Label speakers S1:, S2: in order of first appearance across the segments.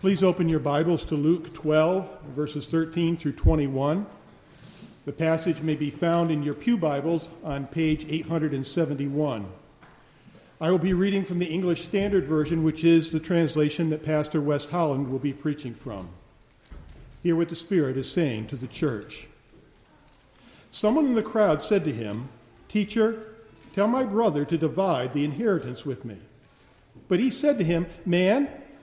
S1: Please open your Bibles to Luke 12, verses 13 through 21. The passage may be found in your Pew Bibles on page 871. I will be reading from the English Standard Version, which is the translation that Pastor Wes Holland will be preaching from. Hear what the Spirit is saying to the church. Someone in the crowd said to him, Teacher, tell my brother to divide the inheritance with me. But he said to him, Man,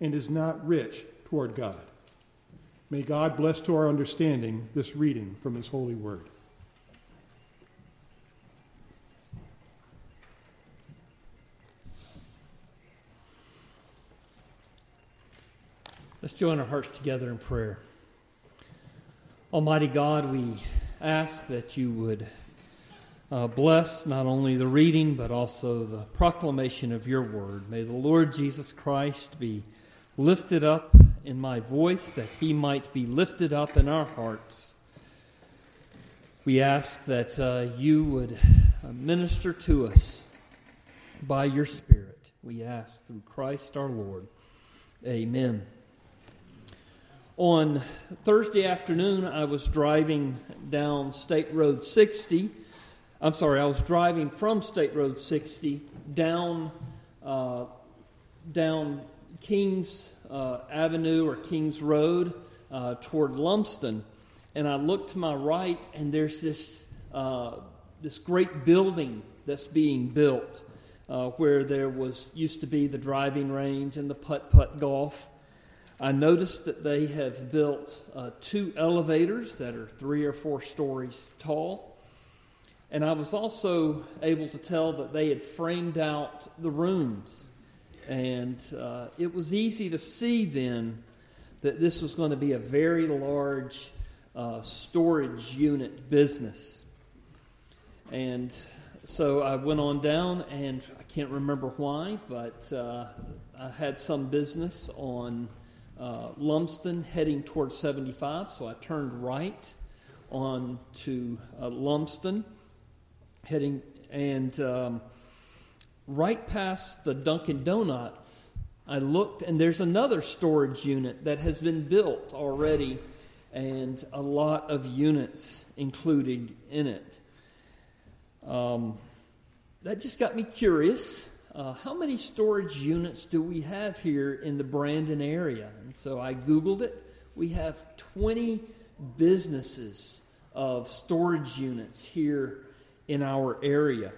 S1: and is not rich toward God. May God bless to our understanding this reading from His holy word.
S2: Let's join our hearts together in prayer. Almighty God, we ask that you would uh, bless not only the reading but also the proclamation of your word. May the Lord Jesus Christ be lifted up in my voice, that he might be lifted up in our hearts. We ask that uh, you would uh, minister to us by your Spirit. We ask through Christ our Lord. Amen. On Thursday afternoon, I was driving down State Road 60. I'm sorry, I was driving from State Road 60 down uh, down Kings uh, Avenue or Kings Road uh, toward Lumsden, and I look to my right, and there's this uh, this great building that's being built, uh, where there was used to be the driving range and the putt putt golf. I noticed that they have built uh, two elevators that are three or four stories tall. And I was also able to tell that they had framed out the rooms and uh, it was easy to see then that this was going to be a very large uh, storage unit business. And so I went on down, and I can't remember why, but uh, I had some business on uh, Lumsden heading towards 75, so I turned right on to uh, Lumsden, heading and. Um, right past the Dunkin' Donuts, I looked, and there's another storage unit that has been built already, and a lot of units included in it. Um, that just got me curious. Uh, how many storage units do we have here in the Brandon area? And so I Googled it. We have 20 businesses of storage units here in our area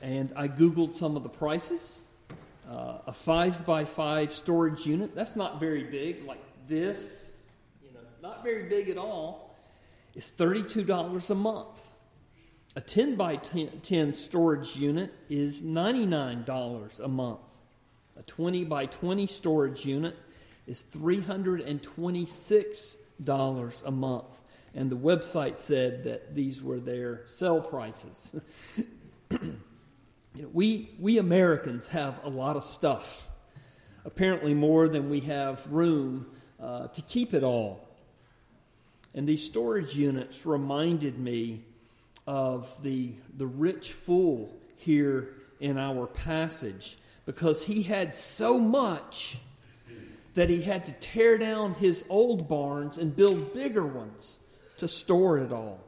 S2: and I Googled some of the prices. Uh, a five by five storage unit, that's not very big, like this, you know, not very big at all, is $32 a month. A 10 by 10 storage unit is $99 a month. A 20 by 20 storage unit is $326 a month. And the website said that these were their sell prices. You know, we, we Americans have a lot of stuff, apparently more than we have room uh, to keep it all. And these storage units reminded me of the, the rich fool here in our passage because he had so much that he had to tear down his old barns and build bigger ones to store it all.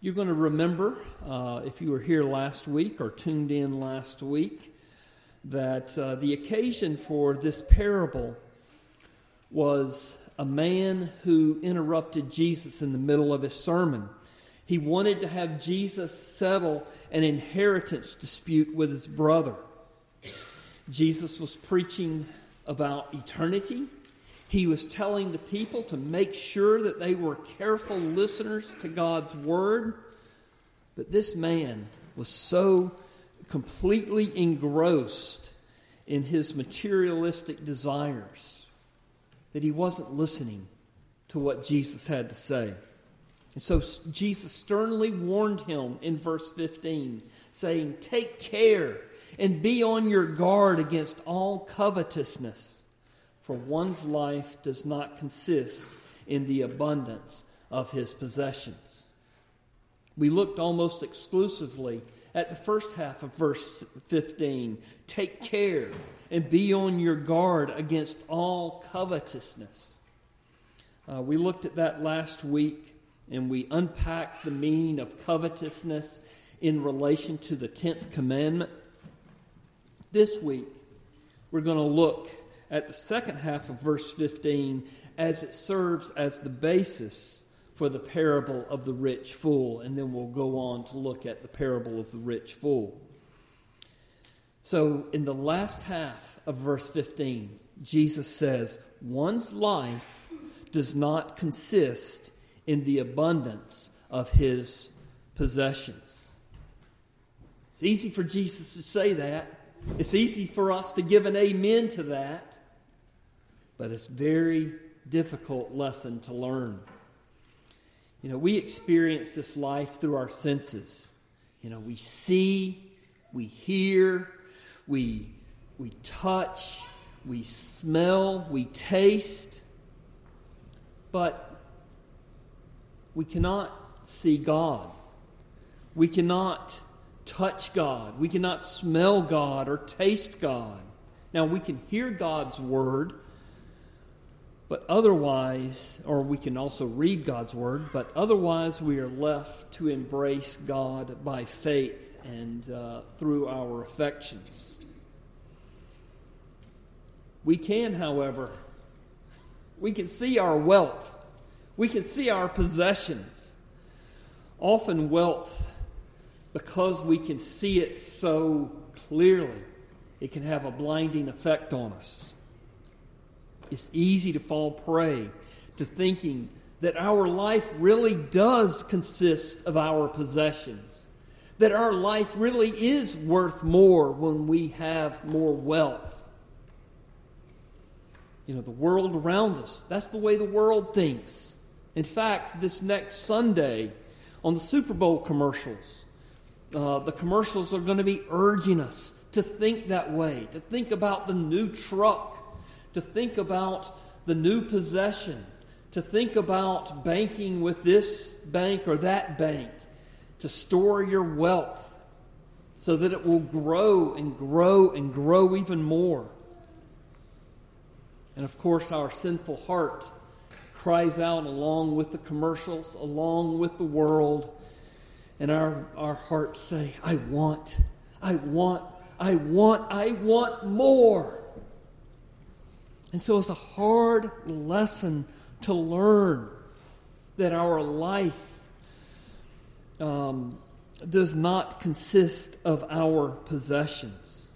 S2: You're going to remember, uh, if you were here last week or tuned in last week, that uh, the occasion for this parable was a man who interrupted Jesus in the middle of his sermon. He wanted to have Jesus settle an inheritance dispute with his brother. Jesus was preaching about eternity. He was telling the people to make sure that they were careful listeners to God's word. But this man was so completely engrossed in his materialistic desires that he wasn't listening to what Jesus had to say. And so Jesus sternly warned him in verse 15, saying, Take care and be on your guard against all covetousness, for one's life does not consist in the abundance of his possessions. We looked almost exclusively at the first half of verse 15. Take care and be on your guard against all covetousness. Uh, we looked at that last week and we unpacked the meaning of covetousness in relation to the 10th commandment. This week, we're going to look at the second half of verse 15 as it serves as the basis for the parable of the rich fool, and then we'll go on to look at the parable of the rich fool. So, in the last half of verse 15, Jesus says, One's life does not consist in the abundance of his possessions. It's easy for Jesus to say that. It's easy for us to give an amen to that. But it's very difficult lesson to learn. You know, we experience this life through our senses. You know, we see, we hear, we, we touch, we smell, we taste. But we cannot see God. We cannot touch God. We cannot smell God or taste God. Now, we can hear God's word, but otherwise, or we can also read God's word, but otherwise, we are left to embrace God by faith and uh, through our affections. We can, however, we can see our wealth we can see our possessions. Often, wealth, because we can see it so clearly, it can have a blinding effect on us. It's easy to fall prey to thinking that our life really does consist of our possessions, that our life really is worth more when we have more wealth. You know, the world around us, that's the way the world thinks. In fact, this next Sunday on the Super Bowl commercials, uh, the commercials are going to be urging us to think that way, to think about the new truck, to think about the new possession, to think about banking with this bank or that bank, to store your wealth so that it will grow and grow and grow even more. And of course, our sinful heart cries out along with the commercials, along with the world. And our, our hearts say, I want, I want, I want, I want more. And so it's a hard lesson to learn that our life um, does not consist of our possessions.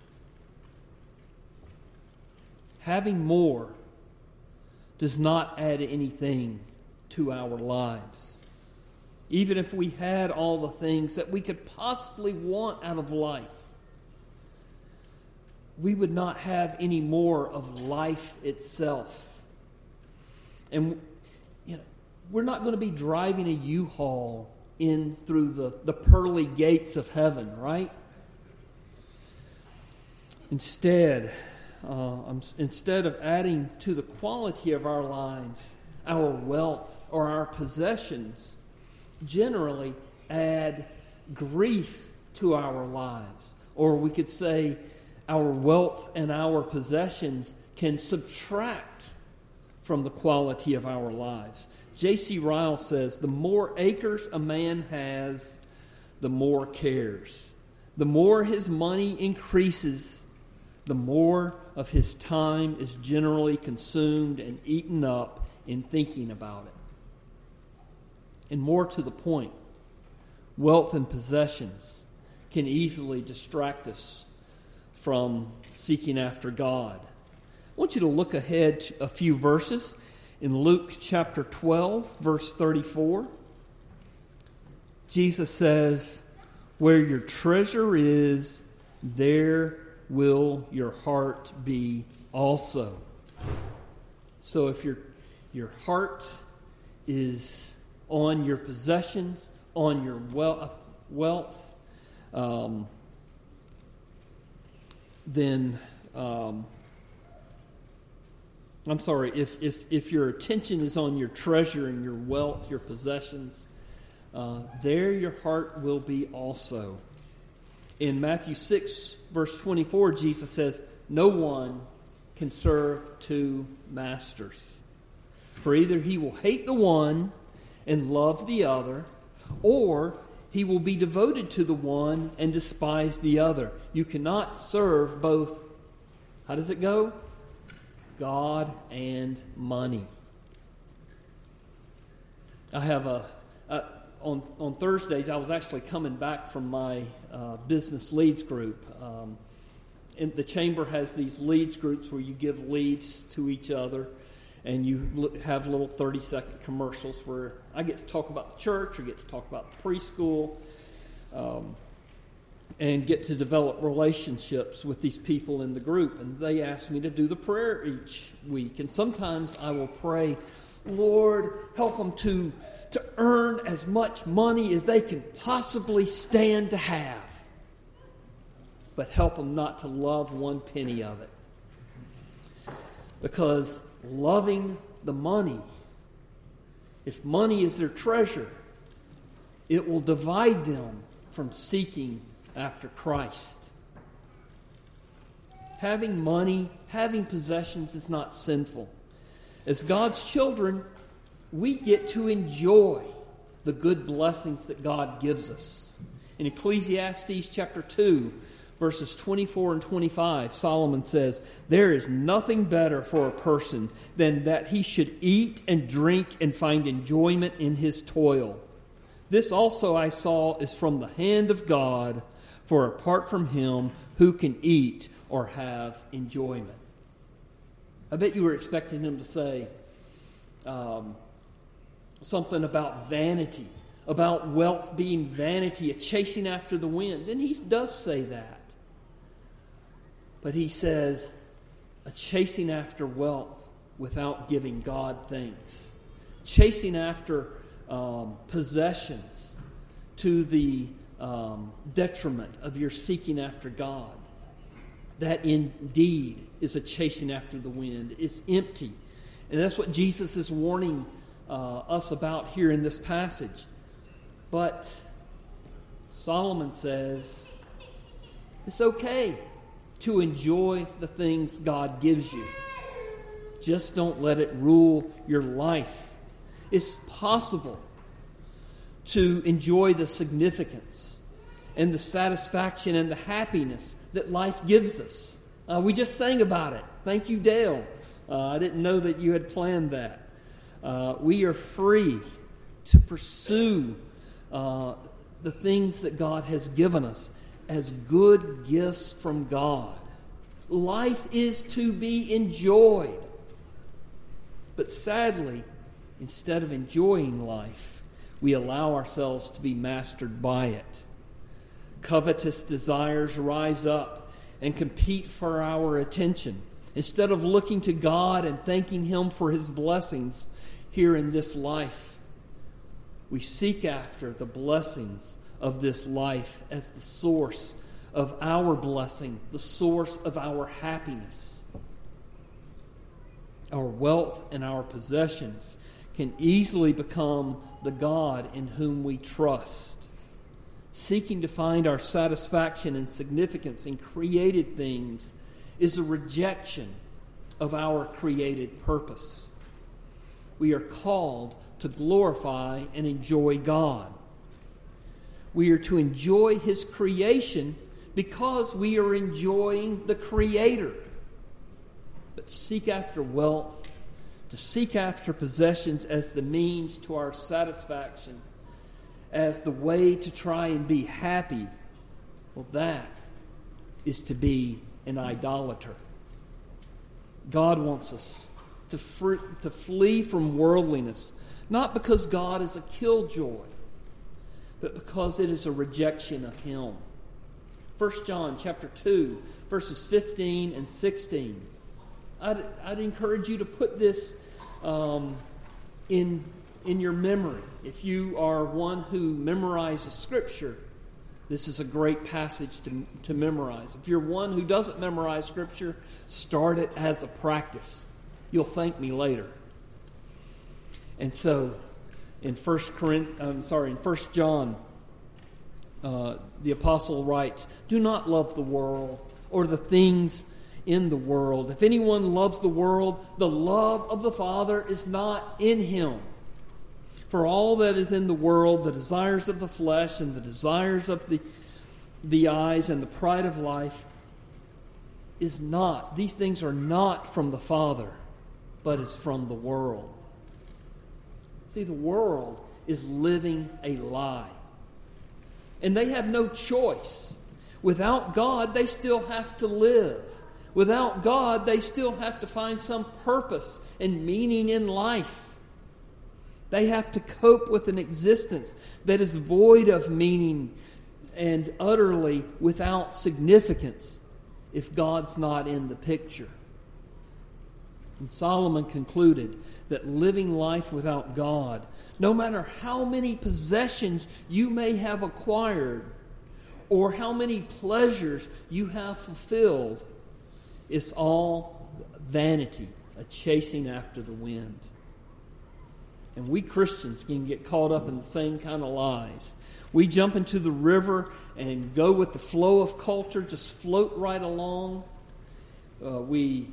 S2: Having more does not add anything to our lives. Even if we had all the things that we could possibly want out of life, we would not have any more of life itself. And you know, we're not going to be driving a U-Haul in through the, the pearly gates of heaven, right? Instead, uh, instead of adding to the quality of our lives, our wealth or our possessions generally add grief to our lives. Or we could say our wealth and our possessions can subtract from the quality of our lives. J.C. Ryle says the more acres a man has, the more cares. The more his money increases, the more of his time is generally consumed and eaten up in thinking about it. And more to the point, wealth and possessions can easily distract us from seeking after God. I want you to look ahead a few verses in Luke chapter 12, verse 34. Jesus says, Where your treasure is, there will your heart be also. So if your, your heart is on your possessions, on your wealth, wealth um, then um, I'm sorry, if, if, if your attention is on your treasure and your wealth, your possessions, uh, there your heart will be also. In Matthew 6, verse 24, Jesus says, No one can serve two masters. For either he will hate the one and love the other, or he will be devoted to the one and despise the other. You cannot serve both. How does it go? God and money. I have a, a on, on Thursdays, I was actually coming back from my uh, business leads group. Um, and the chamber has these leads groups where you give leads to each other and you have little 30 second commercials where I get to talk about the church or get to talk about the preschool um, and get to develop relationships with these people in the group. And they ask me to do the prayer each week. And sometimes I will pray, Lord, help them to to earn as much money as they can possibly stand to have, but help them not to love one penny of it. Because loving the money, if money is their treasure, it will divide them from seeking after Christ. Having money, having possessions is not sinful. As God's children, we get to enjoy the good blessings that God gives us. In Ecclesiastes chapter 2, verses 24 and 25, Solomon says, There is nothing better for a person than that he should eat and drink and find enjoyment in his toil. This also I saw is from the hand of God, for apart from him, who can eat or have enjoyment? I bet you were expecting him to say, um, something about vanity, about wealth being vanity, a chasing after the wind. And he does say that. But he says, a chasing after wealth without giving God thanks, chasing after um, possessions to the um, detriment of your seeking after God. That indeed is a chasing after the wind. It's empty. And that's what Jesus is warning uh, us about here in this passage. But Solomon says it's okay to enjoy the things God gives you. Just don't let it rule your life. It's possible to enjoy the significance and the satisfaction and the happiness that life gives us. Uh, we just sang about it. Thank you, Dale. Uh, I didn't know that you had planned that. Uh, we are free to pursue uh, the things that God has given us as good gifts from God. Life is to be enjoyed. But sadly, instead of enjoying life, we allow ourselves to be mastered by it. Covetous desires rise up and compete for our attention. Instead of looking to God and thanking Him for His blessings, here in this life. We seek after the blessings of this life as the source of our blessing, the source of our happiness. Our wealth and our possessions can easily become the God in whom we trust. Seeking to find our satisfaction and significance in created things is a rejection of our created purpose we are called to glorify and enjoy God. We are to enjoy His creation because we are enjoying the Creator. But seek after wealth to seek after possessions as the means to our satisfaction, as the way to try and be happy, well, that is to be an idolater. God wants us to, fr- to flee from worldliness, not because God is a killjoy, but because it is a rejection of Him. 1 John chapter 2, verses 15 and 16. I'd, I'd encourage you to put this um, in, in your memory. If you are one who memorizes Scripture, this is a great passage to, to memorize. If you're one who doesn't memorize Scripture, start it as a practice. You'll thank me later. And so, in First Corinth, I'm sorry, in First John, uh, the apostle writes, "Do not love the world or the things in the world. If anyone loves the world, the love of the Father is not in him. For all that is in the world, the desires of the flesh and the desires of the, the eyes and the pride of life, is not, these things are not from the Father, but is from the world. See, the world is living a lie. And they have no choice. Without God, they still have to live. Without God, they still have to find some purpose and meaning in life. They have to cope with an existence that is void of meaning and utterly without significance if God's not in the picture. And Solomon concluded that living life without God, no matter how many possessions you may have acquired or how many pleasures you have fulfilled, it's all vanity, a chasing after the wind. And we Christians can get caught up in the same kind of lies. We jump into the river and go with the flow of culture, just float right along. Uh, we,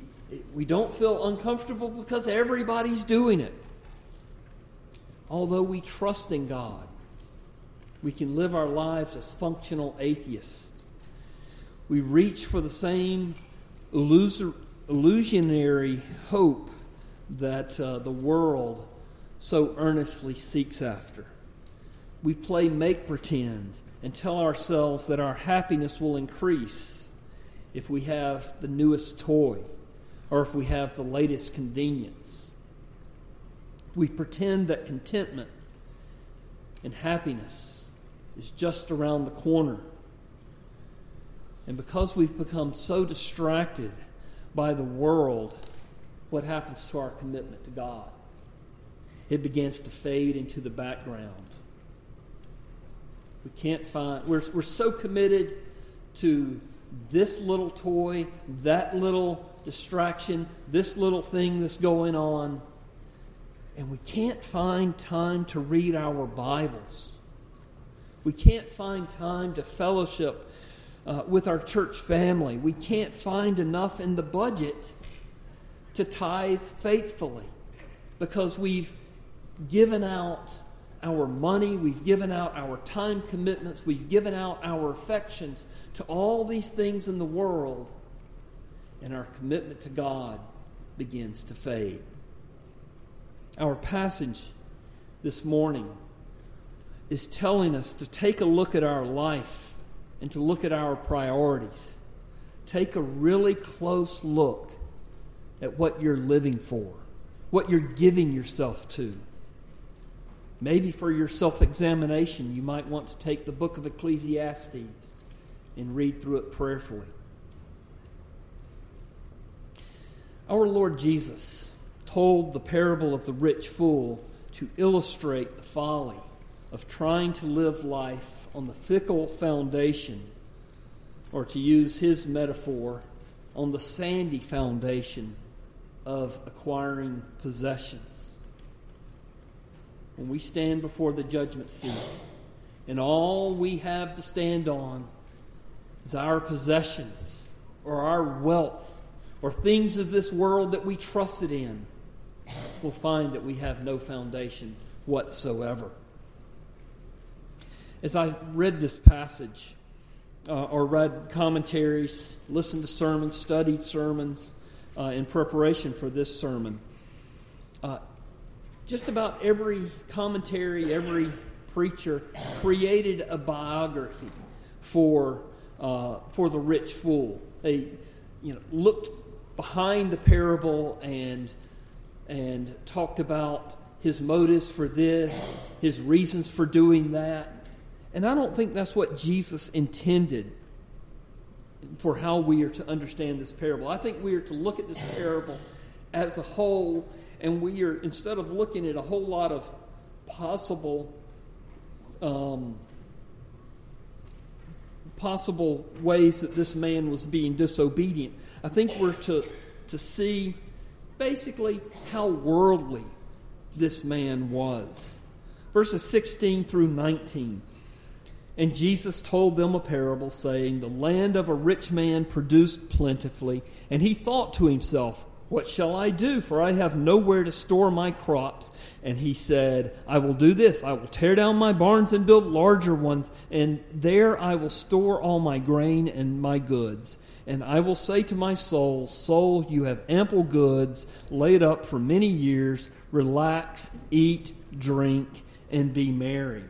S2: we don't feel uncomfortable because everybody's doing it. Although we trust in God, we can live our lives as functional atheists. We reach for the same illusionary hope that uh, the world so earnestly seeks after. We play make pretend and tell ourselves that our happiness will increase if we have the newest toy or if we have the latest convenience. We pretend that contentment and happiness is just around the corner and because we've become so distracted by the world, what happens to our commitment to God? It begins to fade into the background. We can't find, we're, we're so committed to this little toy, that little distraction, this little thing that's going on, and we can't find time to read our Bibles. We can't find time to fellowship uh, with our church family. We can't find enough in the budget to tithe faithfully because we've given out our money, we've given out our time commitments, we've given out our affections to all these things in the world, and our commitment to God begins to fade. Our passage this morning is telling us to take a look at our life and to look at our priorities. Take a really close look at what you're living for, what you're giving yourself to. Maybe for your self examination, you might want to take the book of Ecclesiastes and read through it prayerfully. Our Lord Jesus told the parable of the rich fool to illustrate the folly of trying to live life on the fickle foundation, or to use his metaphor, on the sandy foundation of acquiring possessions. When we stand before the judgment seat, and all we have to stand on is our possessions or our wealth or things of this world that we trusted in, we'll find that we have no foundation whatsoever as I read this passage, uh, or read commentaries, listened to sermons, studied sermons uh, in preparation for this sermon, uh, just about every commentary, every preacher created a biography for, uh, for the rich fool. They you know, looked behind the parable and, and talked about his motives for this, his reasons for doing that. And I don't think that's what Jesus intended for how we are to understand this parable. I think we are to look at this parable as a whole, and we are, instead of looking at a whole lot of possible um, possible ways that this man was being disobedient. I think we're to, to see basically how worldly this man was. Verses 16 through 19. And Jesus told them a parable, saying, The land of a rich man produced plentifully, and he thought to himself, what shall I do? For I have nowhere to store my crops. And he said, I will do this. I will tear down my barns and build larger ones, and there I will store all my grain and my goods. And I will say to my soul, Soul, you have ample goods laid up for many years. Relax, eat, drink, and be merry.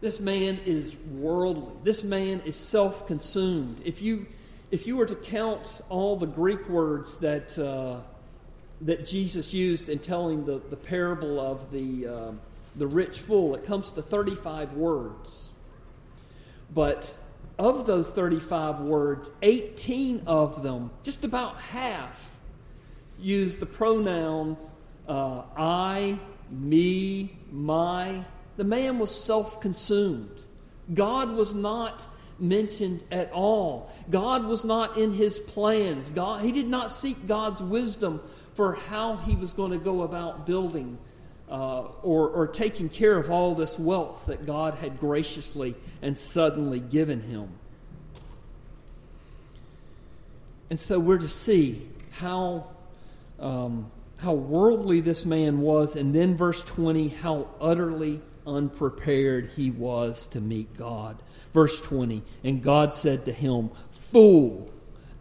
S2: This man is worldly. This man is self consumed. If you if you were to count all the Greek words that, uh, that Jesus used in telling the, the parable of the, uh, the rich fool, it comes to 35 words. But of those 35 words, 18 of them, just about half, use the pronouns uh, I, me, my. The man was self consumed. God was not mentioned at all. God was not in his plans. God, he did not seek God's wisdom for how he was going to go about building uh, or, or taking care of all this wealth that God had graciously and suddenly given him. And so we're to see how, um, how worldly this man was, and then verse 20, how utterly unprepared he was to meet God. Verse 20 And God said to him, Fool,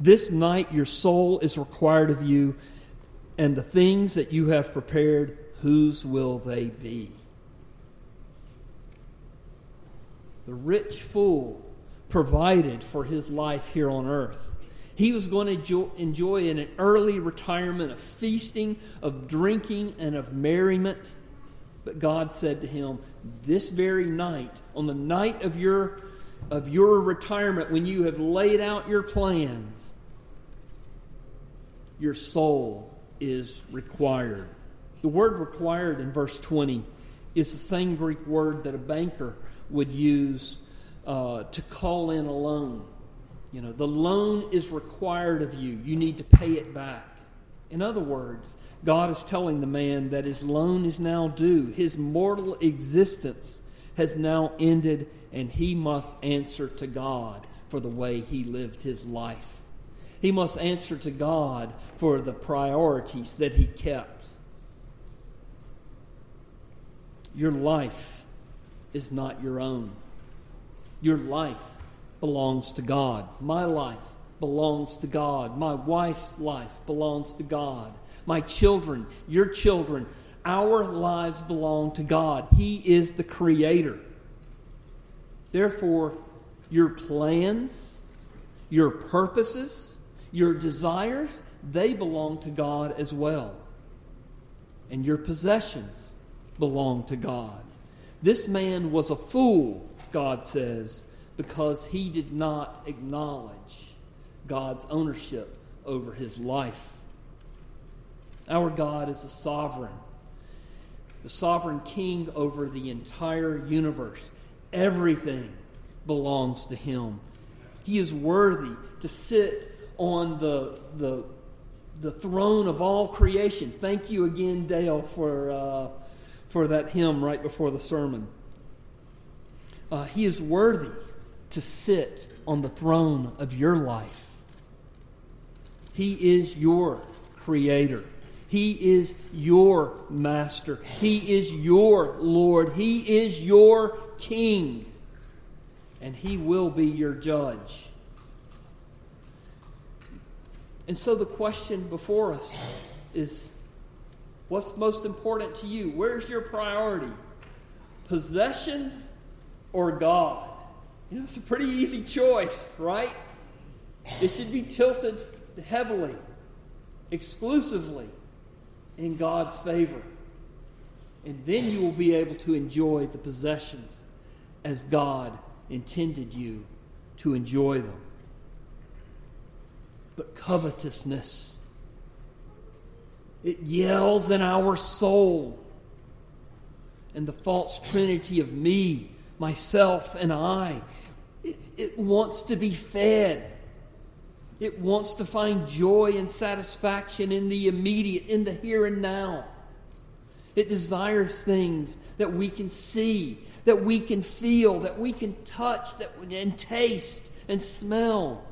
S2: this night your soul is required of you, and the things that you have prepared, whose will they be? The rich fool provided for his life here on earth. He was going to enjoy an early retirement of feasting, of drinking, and of merriment. But God said to him, This very night, on the night of your of your retirement, when you have laid out your plans, your soul is required. The word required in verse 20 is the same Greek word that a banker would use uh, to call in a loan. You know, the loan is required of you, you need to pay it back. In other words, God is telling the man that his loan is now due, his mortal existence has now ended and he must answer to God for the way he lived his life. He must answer to God for the priorities that he kept. Your life is not your own. Your life belongs to God. My life belongs to God. My wife's life belongs to God. My children, your children, our lives belong to God. He is the creator. Therefore, your plans, your purposes, your desires, they belong to God as well. And your possessions belong to God. This man was a fool, God says, because he did not acknowledge God's ownership over his life. Our God is a sovereign, the sovereign king over the entire universe. Everything belongs to Him. He is worthy to sit on the, the, the throne of all creation. Thank you again, Dale, for, uh, for that hymn right before the sermon. Uh, he is worthy to sit on the throne of your life. He is your creator. He is your master. He is your Lord. He is your king. And he will be your judge. And so the question before us is What's most important to you? Where's your priority? Possessions or God? You know, it's a pretty easy choice, right? It should be tilted heavily, exclusively in God's favor. And then you will be able to enjoy the possessions as God intended you to enjoy them. But covetousness, it yells in our soul. And the false trinity of me, myself, and I, it, it wants to be fed. It wants to find joy and satisfaction in the immediate, in the here and now. It desires things that we can see, that we can feel, that we can touch, that and taste and smell.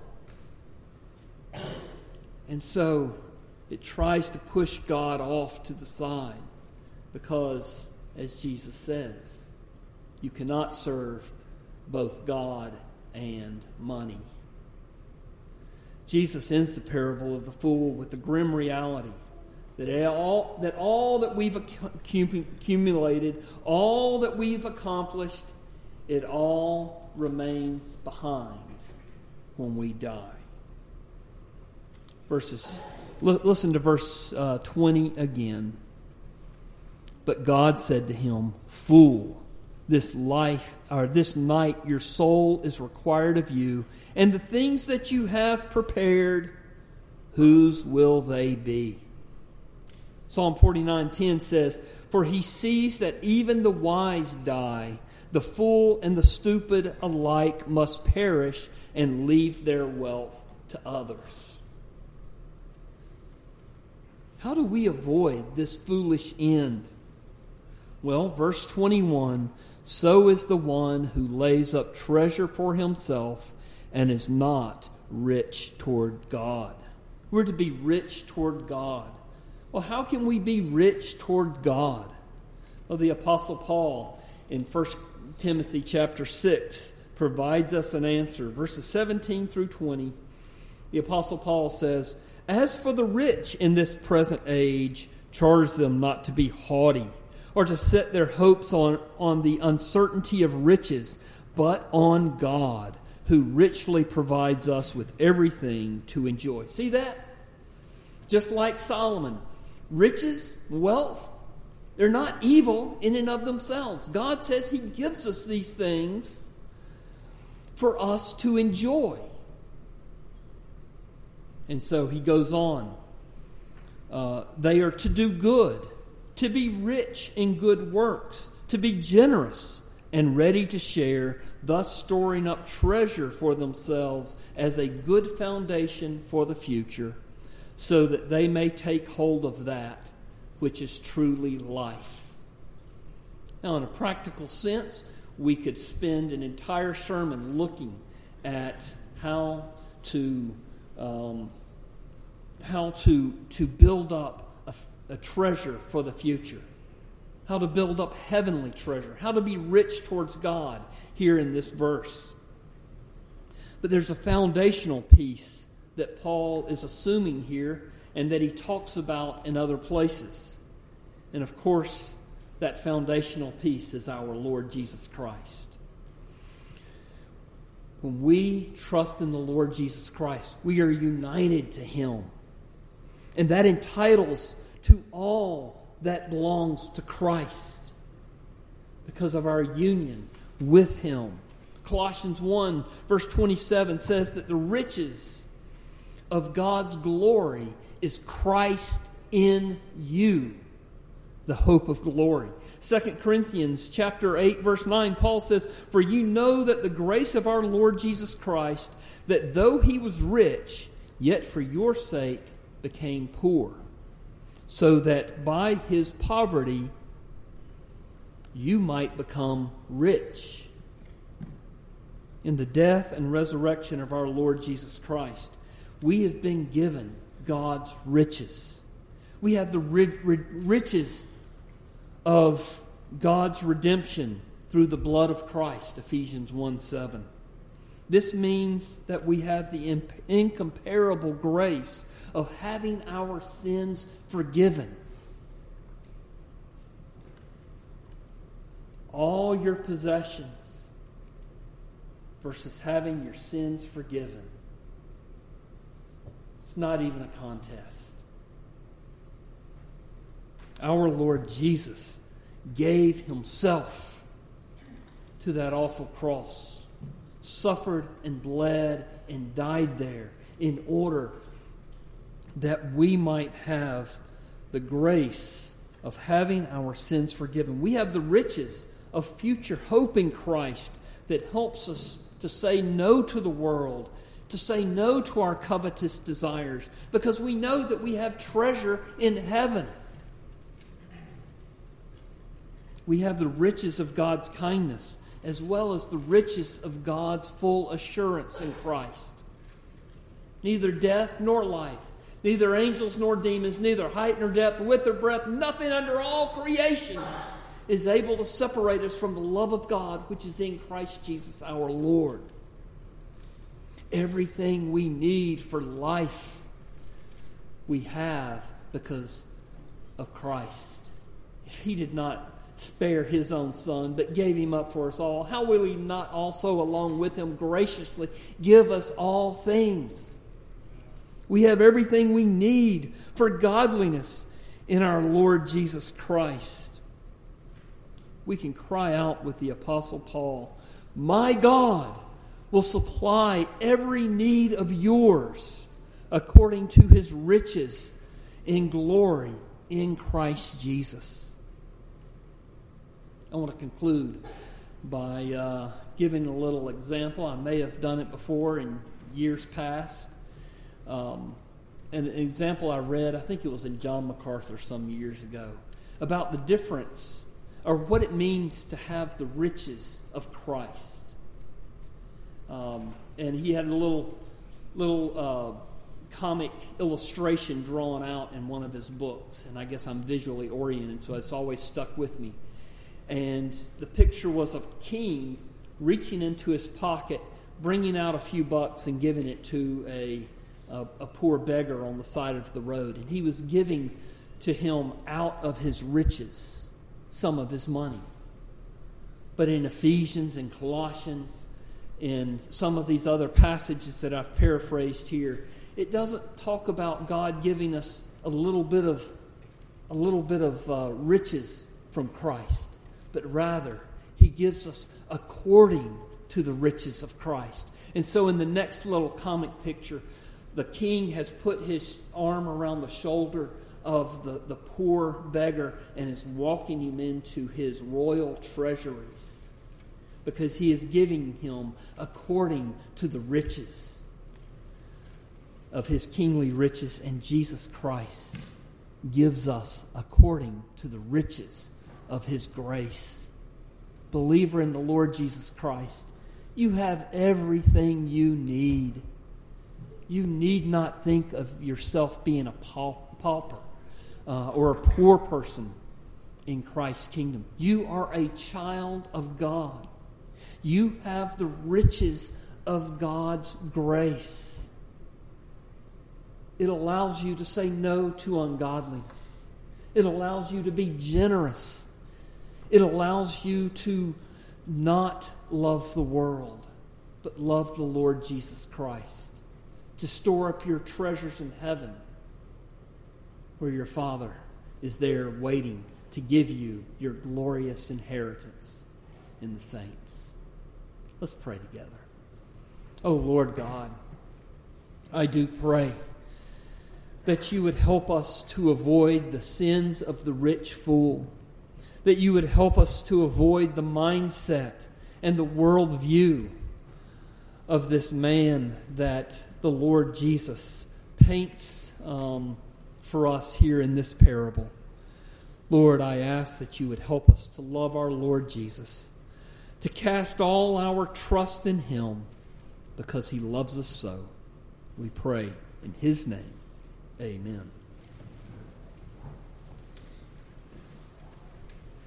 S2: And so it tries to push God off to the side because, as Jesus says, you cannot serve both God and money. Jesus ends the parable of the fool with the grim reality that all that, all that we've accumulated, all that we've accomplished, it all remains behind when we die. Verses, listen to verse uh, 20 again. But God said to him, Fool, this life or this night your soul is required of you, and the things that you have prepared, whose will they be? Psalm 49:10 says, "For he sees that even the wise die, the fool and the stupid alike must perish and leave their wealth to others." How do we avoid this foolish end? Well, verse 21 so is the one who lays up treasure for himself and is not rich toward God. We're to be rich toward God. Well, how can we be rich toward God? Well, the Apostle Paul in 1 Timothy chapter 6 provides us an answer. Verses 17 through 20, the Apostle Paul says, As for the rich in this present age, charge them not to be haughty or to set their hopes on, on the uncertainty of riches, but on God, who richly provides us with everything to enjoy. See that? Just like Solomon riches, wealth, they're not evil in and of themselves. God says He gives us these things for us to enjoy. And so he goes on. Uh, they are to do good, to be rich in good works, to be generous and ready to share, thus storing up treasure for themselves as a good foundation for the future so that they may take hold of that which is truly life. Now, in a practical sense, we could spend an entire sermon looking at how to um, how to to build up a, treasure for the future, how to build up heavenly treasure, how to be rich towards God here in this verse. But there's a foundational piece that Paul is assuming here and that he talks about in other places. And of course, that foundational piece is our Lord Jesus Christ. When we trust in the Lord Jesus Christ, we are united to him. And that entitles to all that belongs to Christ because of our union with him. Colossians 1, verse 27 says that the riches of God's glory is Christ in you, the hope of glory. 2 Corinthians chapter 8 verse 9 Paul says, "For you know that the grace of our Lord Jesus Christ, that though he was rich, yet for your sake became poor, so that by his poverty you might become rich." In the death and resurrection of our Lord Jesus Christ, we have been given God's riches. We have the riches of God's redemption through the blood of Christ, Ephesians 1 7. This means that we have the incomparable grace of having our sins forgiven. All your possessions versus having your sins forgiven. It's not even a contest. Our Lord Jesus gave Himself to that awful cross suffered and bled and died there in order that we might have the grace of having our sins forgiven. We have the riches of future hope in Christ that helps us to say no to the world, to say no to our covetous desires, because we know that we have treasure in heaven. We have the riches of God's kindness as well as the riches of God's full assurance in Christ. Neither death nor life, neither angels nor demons, neither height nor depth, width or breadth, nothing under all creation is able to separate us from the love of God which is in Christ Jesus our Lord. Everything we need for life we have because of Christ. If He did not spare His own Son, but gave Him up for us all, how will He not also, along with Him, graciously give us all things? We have everything we need for godliness in our Lord Jesus Christ. We can cry out with the Apostle Paul, My God will supply every need of yours according to his riches in glory in Christ Jesus. I want to conclude by uh, giving a little example. I may have done it before in years past. Um, an example I read, I think it was in John MacArthur some years ago, about the difference or what it means to have the riches of Christ. Um, and he had a little, little uh, comic illustration drawn out in one of his books, and I guess I'm visually oriented, so it's always stuck with me. And the picture was of king reaching into his pocket, bringing out a few bucks, and giving it to a, a, a poor beggar on the side of the road. And he was giving to him out of his riches some of his money. But in Ephesians and Colossians, in some of these other passages that I've paraphrased here, it doesn't talk about God giving us a little bit of a little bit of uh, riches from Christ, but rather He gives us according to the riches of Christ. And so, in the next little comic picture, the king has put his arm around the shoulder of the, the poor beggar and is walking him into his royal treasuries because he is giving him according to the riches of his kingly riches, and Jesus Christ gives us according to the riches of his grace. Believer in the Lord Jesus Christ, you have everything you need. You need not think of yourself being a pauper uh, or a poor person in Christ's kingdom. You are a child of God. You have the riches of God's grace. It allows you to say no to ungodliness. It allows you to be generous. It allows you to not love the world, but love the Lord Jesus Christ. To store up your treasures in heaven where your Father is there waiting to give you your glorious inheritance in the saints. Let's pray together. Oh, Lord God, I do pray that you would help us to avoid the sins of the rich fool, that you would help us to avoid the mindset and the worldview of this man that the Lord Jesus paints. Um, for us here in this parable. Lord, I ask that you would help us to love our Lord Jesus, to cast all our trust in him because he loves us so. We pray in his name. Amen.